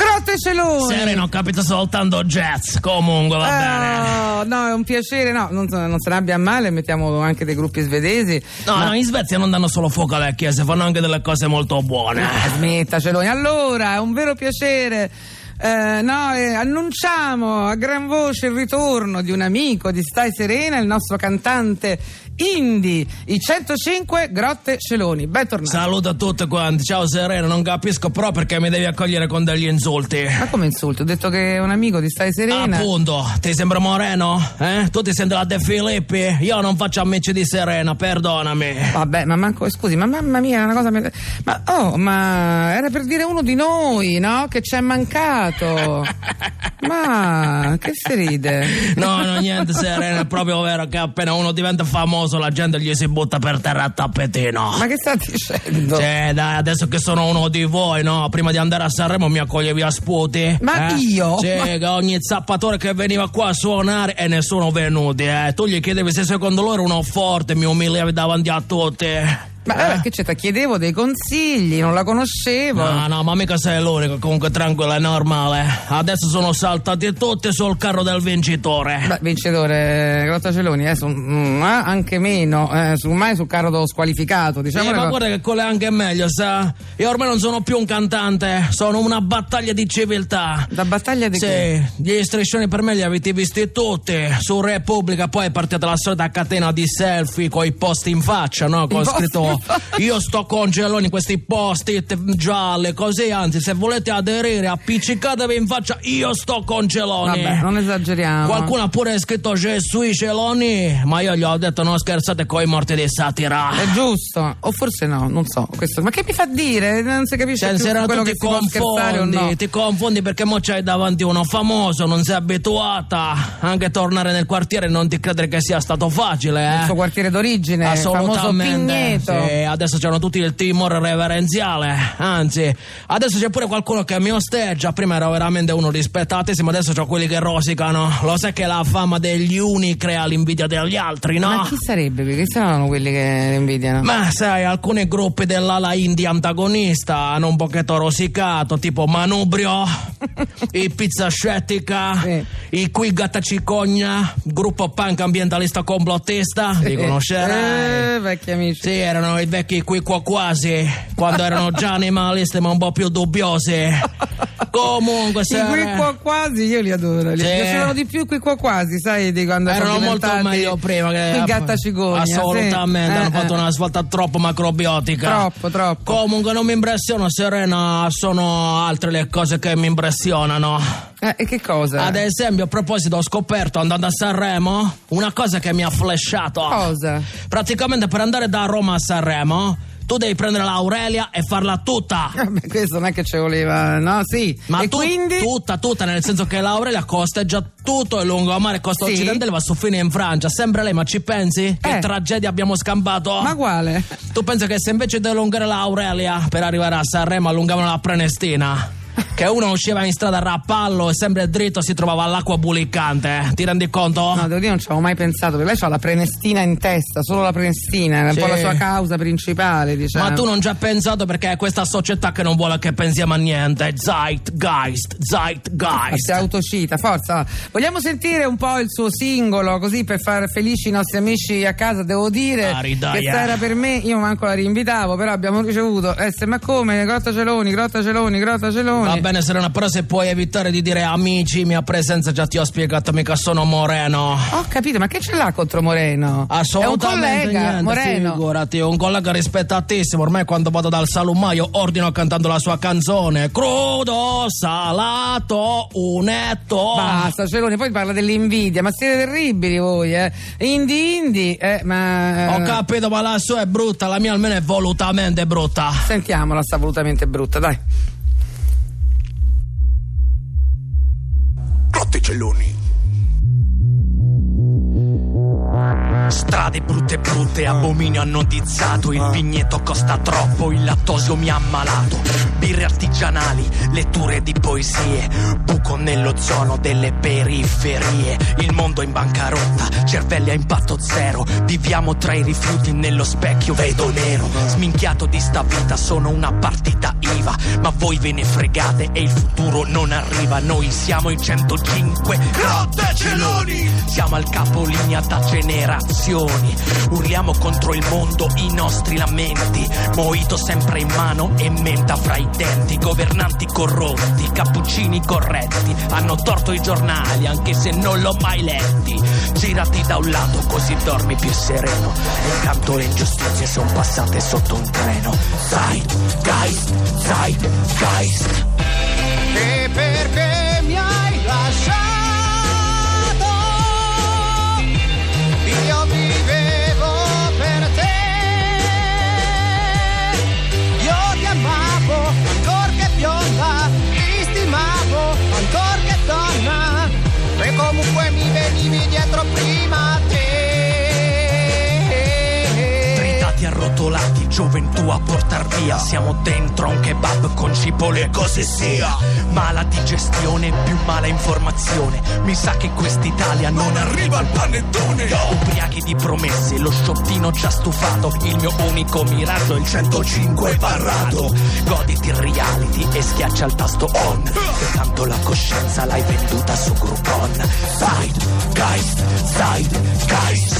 Grotte Celoni! Sereno, ho capito soltanto jazz. Comunque, va bene. Oh, no, è un piacere, no, non, non se ne abbia male, mettiamo anche dei gruppi svedesi. No, no, in Svezia non danno solo fuoco alle chiese, fanno anche delle cose molto buone. Smetta Celoni, allora, è un vero piacere. Eh, no, eh, annunciamo a gran voce il ritorno di un amico di Stai Serena, il nostro cantante indie, i 105 Grotte Celoni. Bentornato. Saluto a tutti quanti. Ciao Serena, non capisco però perché mi devi accogliere con degli insulti. Ma come insulto? Ho detto che è un amico di Stai Serena. Appunto, ti sembra Moreno? Eh? Tu ti senti la De Filippi? Io non faccio amici di Serena, perdonami. Vabbè, ma manco, scusi, ma mamma mia, è una cosa. Ma oh, ma era per dire uno di noi, no? Che ci è mancato. Ma che si ride? No, no, niente, Serena, è proprio vero che appena uno diventa famoso la gente gli si butta per terra a tappetino. Ma che sta dicendo? Cioè, dai, adesso che sono uno di voi, no? Prima di andare a Sanremo mi accoglievi a sputi. Ma eh? io? Cioè, Ma... ogni zappatore che veniva qua a suonare e nessuno venuti, eh? Tu gli chiedevi se secondo loro uno forte, mi umiliavi davanti a tutti. Ma eh? che c'è? Ti chiedevo dei consigli, non la conoscevo. No, no, ma mica sei l'unico, comunque tranquillo, è normale. Adesso sono saltati tutti sul carro del vincitore. Beh, vincitore, Grottaceloni, eh, su, mm, anche meno, eh, su, mai sul carro squalificato, diciamo. Eh, ma guarda che quello è anche meglio, sa? Io ormai non sono più un cantante, sono una battaglia di civiltà. La battaglia di sì, che? gli striscioni per me li avete visti tutti. Su Repubblica poi è partita la solita catena di selfie con i posti in faccia, no? Con scritto io sto con Geloni questi post-it gialle, così anzi, se volete aderire, appiccicatevi in faccia, io sto con Geloni. Vabbè, non esageriamo. Qualcuno ha pure scritto Gesù Celoni, ma io gli ho detto non scherzate con i morti di satira. È giusto, o forse no, non so. Questo. Ma che mi fa dire? Non si capisce cioè, più se quello ti che confondi, no. ti confondi perché mo c'hai davanti uno famoso, non sei abituata. Anche tornare nel quartiere non ti credere che sia stato facile, eh? Il suo quartiere d'origine, Assolutamente. famoso Pigneto. Sì, adesso c'hanno tutti il timore reverenziale. Anzi, adesso c'è pure qualcuno che mi osteggia. Prima ero veramente uno rispettatissimo, adesso c'ho quelli che rosicano. Lo sai che la fama degli uni crea l'invidia degli altri, no? Ma chi sarebbe? Perché saranno quelli che invidiano? Ma sai, alcuni gruppi dell'ala indie antagonista hanno un pochetto rosicato, tipo Manubrio, i Pizza Scettica, Sì. i Qui Gatta Cicogna, gruppo punk ambientalista complottista. Li conoscerai? Eh, vecchi amici. Sì, erano i vecchi qui qua quasi, quando erano già animalisti ma un po' più dubbiosi. Comunque, I se qui qua quasi, io li adoro. Li Sì. piacevano di più qui qua quasi, sai, di quando erano molto meglio prima che Qui gatta cigogna. sì. assolutamente hanno Eh, fatto eh. una svolta troppo macrobiotica Troppo, troppo. comunque non mi impressiona Serena sono altre le cose che mi impressionano Eh, e che cosa? ad esempio a proposito ho scoperto andando a Sanremo una cosa che mi ha flashato Cosa? praticamente per andare da Roma a Sanremo tu devi prendere l'Aurelia e farla tutta Vabbè, questo non è che ci voleva, no? Sì. ma tu- quindi? tutta, tutta, nel senso che l'Aurelia costeggia tutto il lungomare costa Sì. occidentale va su fine in Francia. Sempre lei, ma ci pensi? Che Eh. tragedia abbiamo scampato? Ma quale? Tu pensi che se invece di allungare l'Aurelia per arrivare a Sanremo allungavano la Prenestina? Che uno usciva in strada a rappallo e sempre dritto si trovava all'acqua bulicante. Ti rendi conto? No, devo dire, non ci avevo mai pensato, perché lei ha la prenestina in testa, solo la prenestina, è un Sì. po' la sua causa principale, diciamo. Ma tu non ci hai pensato perché è questa società che non vuole che pensiamo a niente. Zeitgeist, Zeitgeist. si autocita, forza. Vogliamo sentire un po' il suo singolo, così per far felici i nostri amici a casa, devo dire Ah, ridaia. che sta era per me, io manco la rinvitavo, però abbiamo ricevuto, eh, ma come? Grotta Celoni, Grotta Celoni, Grotta Celoni. Va bene Serena, però se puoi evitare di dire amici, mia presenza già ti ho spiegato, mica sono Moreno. Ho capito, ma che ce l'ha contro Moreno? Assolutamente È un collega, niente, Moreno. figurati, un collega rispettatissimo. Ormai quando vado dal salumaio ordino cantando la sua canzone. Crudo, salato, unetto. Basta, Celoni, poi parla dell'invidia, ma siete terribili voi, eh. Indi, indi, eh, ma... Ho capito, ma la sua è brutta, la mia almeno è volutamente brutta. Sentiamola, sta volutamente brutta, dai. Grotticelloni. Strade brutte brutte, abominio annodizzato Il vigneto costa troppo, il lattosio mi ha ammalato. Birre artigianali, letture di poesie, buco nell'ozono delle periferie, il mondo in bancarotta, cervelli a impatto zero, viviamo tra i rifiuti nello specchio, vedo nero, sminchiato di sta vita, sono una partita IVA, ma voi ve ne fregate e il futuro non arriva, noi siamo i 105 Grotte Celoni, siamo al capolinea da generazioni, urliamo contro il mondo i nostri lamenti, moito sempre in mano e menta fra i denti, governanti corrotti, cappuccini corretti, hanno torto i giornali anche se non l'ho mai letti, girati da un lato così dormi più sereno, e intanto le ingiustizie sono passate sotto un treno, Zeitgeist, Zeitgeist. E perché Arrotolati, gioventù a portar via. Siamo dentro un kebab con cipolle e cose sia. Mala digestione, più mala informazione. Mi sa che quest'Italia non arriva al panettone. Ubriachi di promesse, lo sciottino già stufato. Il mio unico miraggio è il 105 barrato. Goditi il reality e schiaccia il tasto on. Che tanto la coscienza l'hai venduta su Groupon. Zeitgeist, Zeitgeist. E perché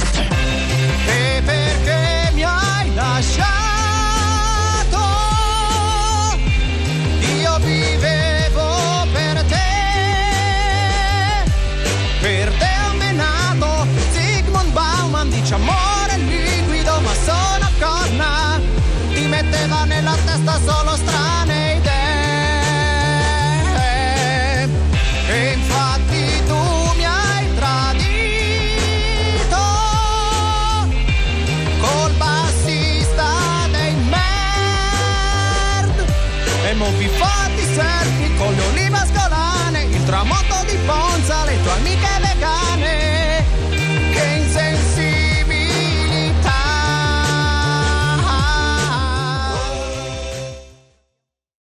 esto. A mí que